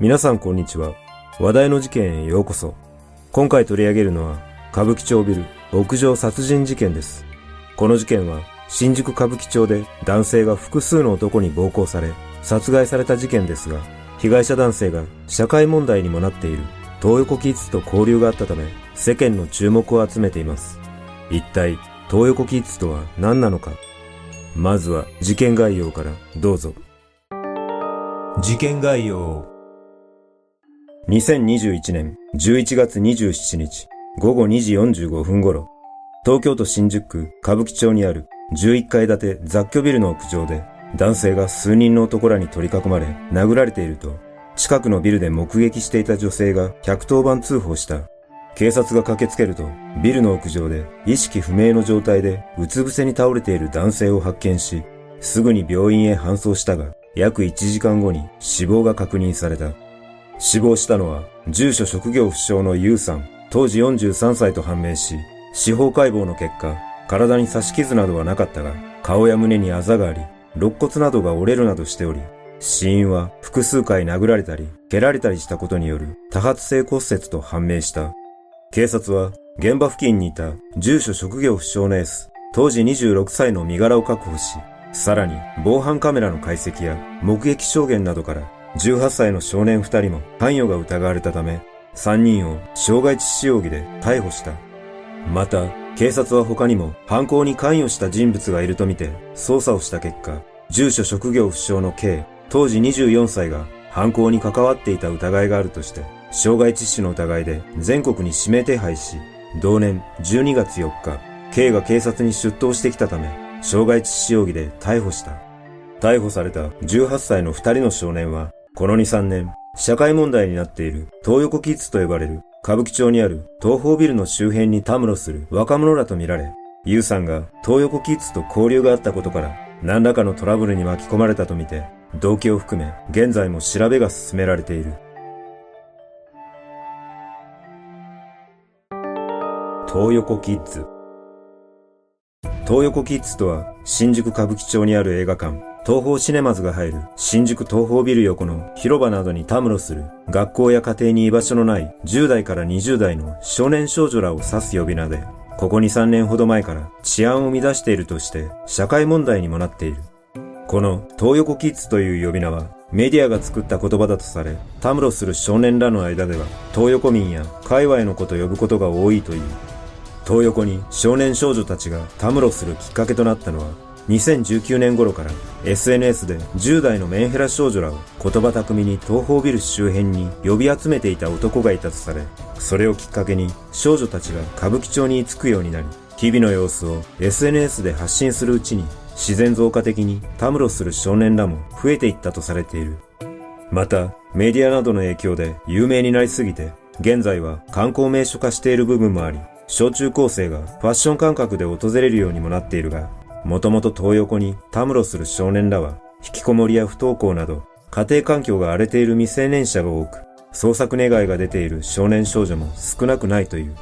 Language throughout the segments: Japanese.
皆さんこんにちは。話題の事件へようこそ。今回取り上げるのは、歌舞伎町ビル屋上殺人事件です。この事件は、新宿歌舞伎町で男性が複数の男に暴行され、殺害された事件ですが、被害者男性が社会問題にもなっている東横キッズと交流があったため、世間の注目を集めています。一体、東横キッズとは何なのかまずは事件概要からどうぞ。事件概要2021年11月27日午後2時45分頃、東京都新宿区歌舞伎町にある11階建て雑居ビルの屋上で男性が数人の男らに取り囲まれ殴られていると近くのビルで目撃していた女性が110番通報した。警察が駆けつけるとビルの屋上で意識不明の状態でうつ伏せに倒れている男性を発見し、すぐに病院へ搬送したが約1時間後に死亡が確認された。死亡したのは住所職業不詳のユウさん、当時43歳と判明し、司法解剖の結果、体に刺し傷などはなかったが、顔や胸にあざがあり、肋骨などが折れるなどしており、死因は複数回殴られたり、蹴られたりしたことによる多発性骨折と判明した。警察は現場付近にいた住所職業不詳のエース、当時26歳の身柄を確保し、さらに防犯カメラの解析や目撃証言などから18歳の少年2人も関与が疑われたため、3人を傷害致死容疑で逮捕した。また、警察は他にも犯行に関与した人物がいるとみて捜査をした結果、住所職業不詳の K、当時24歳が犯行に関わっていた疑いがあるとして、傷害致死の疑いで全国に指名手配し、同年12月4日、K が警察に出頭してきたため、傷害致死容疑で逮捕した。逮捕された18歳の2人の少年は、この2、3年、社会問題になっている東横キッズと呼ばれる歌舞伎町にある東方ビルの周辺にたむろする若者らとみられ、ユウさんが東横キッズと交流があったことから、何らかのトラブルに巻き込まれたとみて、動機を含め現在も調べが進められている。東横キッズ東横キッズとは新宿歌舞伎町にある映画館東方シネマズが入る新宿東方ビル横の広場などにたむろする学校や家庭に居場所のない10代から20代の少年少女らを指す呼び名で、ここ2、3年ほど前から治安を乱しているとして社会問題にもなっている。この東横キッズという呼び名はメディアが作った言葉だとされ、たむろする少年らの間では東横民や界隈のこと呼ぶことが多いという。東横に少年少女たちがたむろするきっかけとなったのは2019年頃から SNS で10代のメンヘラ少女らを言葉巧みに東方ビル周辺に呼び集めていた男がいたとされ、それをきっかけに少女たちが歌舞伎町に着くようになり、日々の様子を SNS で発信するうちに自然増加的にたむろする少年らも増えていったとされている。また、メディアなどの影響で有名になりすぎて、現在は観光名所化している部分もあり、小中高生がファッション感覚で訪れるようにもなっているが、もともと東横にたむろする少年らは、引きこもりや不登校など、家庭環境が荒れている未成年者が多く、捜索願いが出ている少年少女も少なくないという。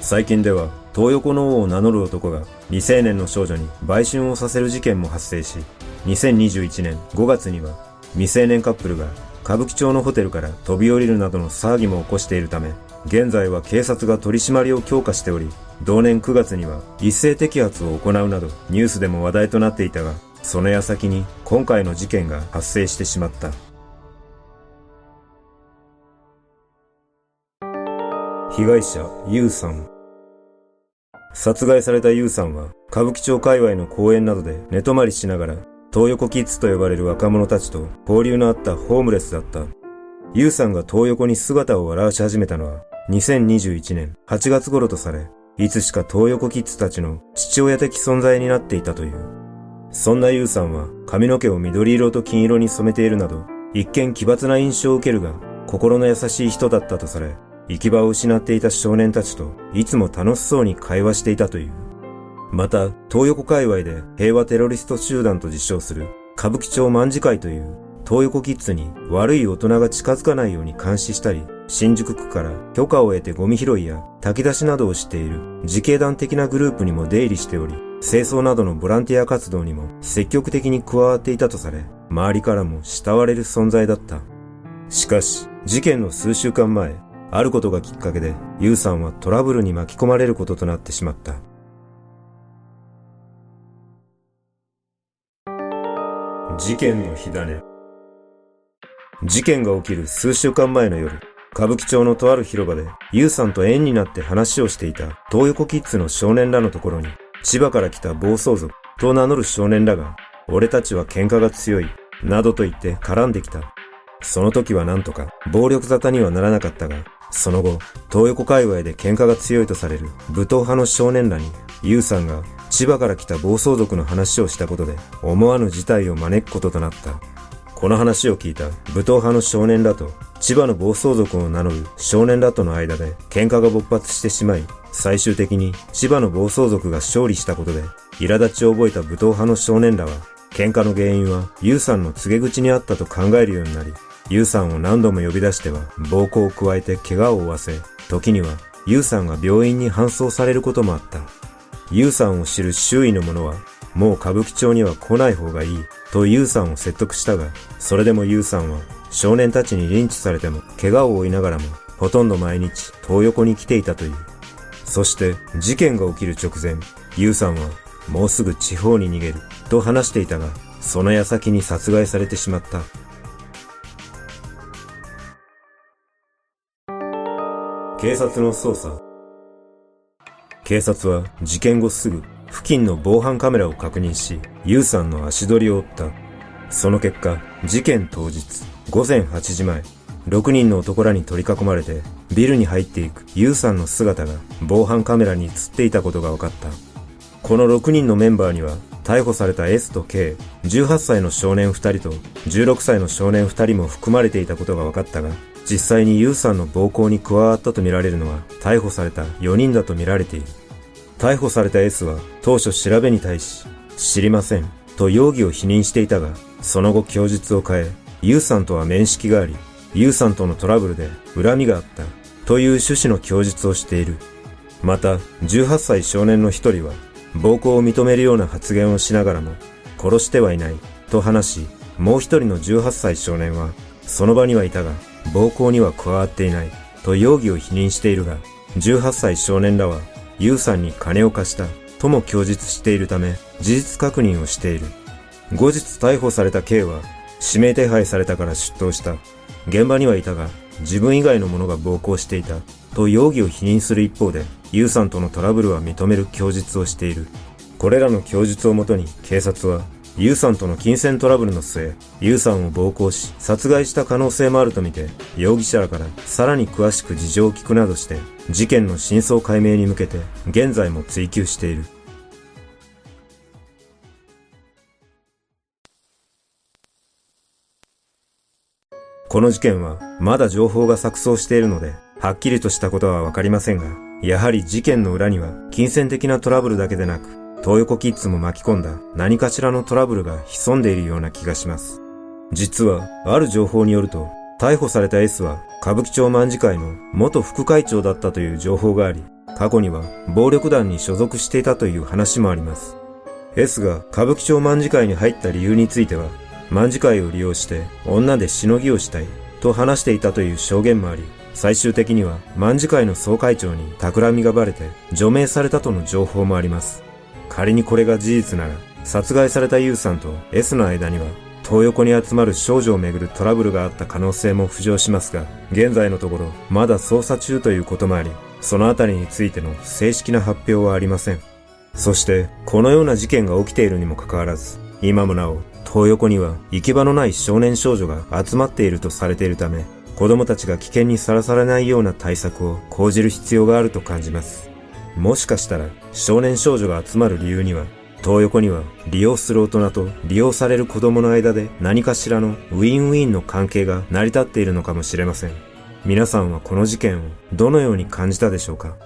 最近では、東横の王を名乗る男が未成年の少女に売春をさせる事件も発生し、2021年5月には未成年カップルが歌舞伎町のホテルから飛び降りるなどの騒ぎも起こしているため、現在は警察が取り締まりを強化しており、同年9月には一斉摘発を行うなどニュースでも話題となっていたが、その矢先に今回の事件が発生してしまった。被害者、ユウさん。殺害されたユウさんは、歌舞伎町界隈の公園などで寝泊まりしながら、トー横キッズと呼ばれる若者たちと交流のあったホームレスだった。ユウさんがトー横に姿を現し始めたのは、2021年8月頃とされ、いつしかトー横キッズたちの父親的存在になっていたという。そんなユウさんは髪の毛を緑色と金色に染めているなど、一見奇抜な印象を受けるが、心の優しい人だったとされ、行き場を失っていた少年たちといつも楽しそうに会話していたという。また、東横界隈で平和テロリスト集団と自称する歌舞伎町卍会という東横キッズに悪い大人が近づかないように監視したり、新宿区から許可を得てゴミ拾いや炊き出しなどをしている自警団的なグループにも出入りしており、清掃などのボランティア活動にも積極的に加わっていたとされ、周りからも慕われる存在だった。しかし、事件の数週間前、あることがきっかけで、ユウさんはトラブルに巻き込まれることとなってしまった。事件の火種。事件が起きる数週間前の夜、歌舞伎町のとある広場で、ユウさんと縁になって話をしていた東横キッズの少年らのところに、千葉から来た暴走族と名乗る少年らが、俺たちは喧嘩が強い、などと言って絡んできた。その時はなんとか暴力沙汰にはならなかったが、その後、東横界隈で喧嘩が強いとされる武闘派の少年らに、ユウさんが千葉から来た暴走族の話をしたことで、思わぬ事態を招くこととなった。この話を聞いた武闘派の少年らと千葉の暴走族を名乗る少年らとの間で喧嘩が勃発してしまい、最終的に千葉の暴走族が勝利したことで、苛立ちを覚えた武闘派の少年らは、喧嘩の原因はユウさんの告げ口にあったと考えるようになり、ユウさんを何度も呼び出しては暴行を加えて怪我を負わせ、時にはユウさんが病院に搬送されることもあった。ユウさんを知る周囲の者は、もう歌舞伎町には来ない方がいい、とユウさんを説得したが、それでもユウさんは少年たちにリンチされても怪我を負いながらも、ほとんど毎日トー横に来ていたという。そして事件が起きる直前、ユウさんはもうすぐ地方に逃げると話していたが、その矢先に殺害されてしまった。警察の捜査。警察は事件後すぐ付近の防犯カメラを確認し、ユウさんの足取りを追った。その結果、事件当日、午前8時前、6人の男らに取り囲まれて、ビルに入っていくユウさんの姿が防犯カメラに映っていたことが分かった。この6人のメンバーには、逮捕された S と K、18歳の少年2人と16歳の少年2人も含まれていたことが分かったが、実際にユウさんの暴行に加わったとみられるのは逮捕された4人だとみられている。逮捕された S は当初調べに対し、知りませんと容疑を否認していたが、その後供述を変え、ユウさんとは面識があり、ユウさんとのトラブルで恨みがあったという趣旨の供述をしている。また、18歳少年の一人は、暴行を認めるような発言をしながらも、殺してはいないと話し、もう一人の18歳少年は、その場にはいたが、暴行には加わっていないと容疑を否認しているが、18歳少年らは、ユウさんに金を貸したとも供述しているため、事実確認をしている。後日逮捕された K は、指名手配されたから出頭した。現場にはいたが、自分以外の者が暴行していたと容疑を否認する一方で、ユウさんとのトラブルは認める供述をしている。これらの供述をもとに警察はユウさんとの金銭トラブルの末、ユウさんを暴行し、殺害した可能性もあるとみて、容疑者らからさらに詳しく事情を聞くなどして、事件の真相解明に向けて、現在も追及している。この事件は、まだ情報が錯綜しているので、はっきりとしたことはわかりませんが、やはり事件の裏には、金銭的なトラブルだけでなく、東横キッズも巻き込んだ何かしらのトラブルが潜んでいるような気がします。実は、ある情報によると、逮捕された S は歌舞伎町卍会の元副会長だったという情報があり、過去には暴力団に所属していたという話もあります。S が歌舞伎町卍会に入った理由については、卍会を利用して女でしのぎをしたいと話していたという証言もあり、最終的には卍会の総会長に企みがバレて除名されたとの情報もあります。仮にこれが事実なら、殺害された U さんと S の間には、東横に集まる少女をめぐるトラブルがあった可能性も浮上しますが、現在のところ、まだ捜査中ということもあり、そのあたりについての正式な発表はありません。そして、このような事件が起きているにもかかわらず、今もなお、東横には行き場のない少年少女が集まっているとされているため、子供たちが危険にさらされないような対策を講じる必要があると感じます。もしかしたら少年少女が集まる理由には、東横には利用する大人と利用される子供の間で何かしらのウィンウィンの関係が成り立っているのかもしれません。皆さんはこの事件をどのように感じたでしょうか？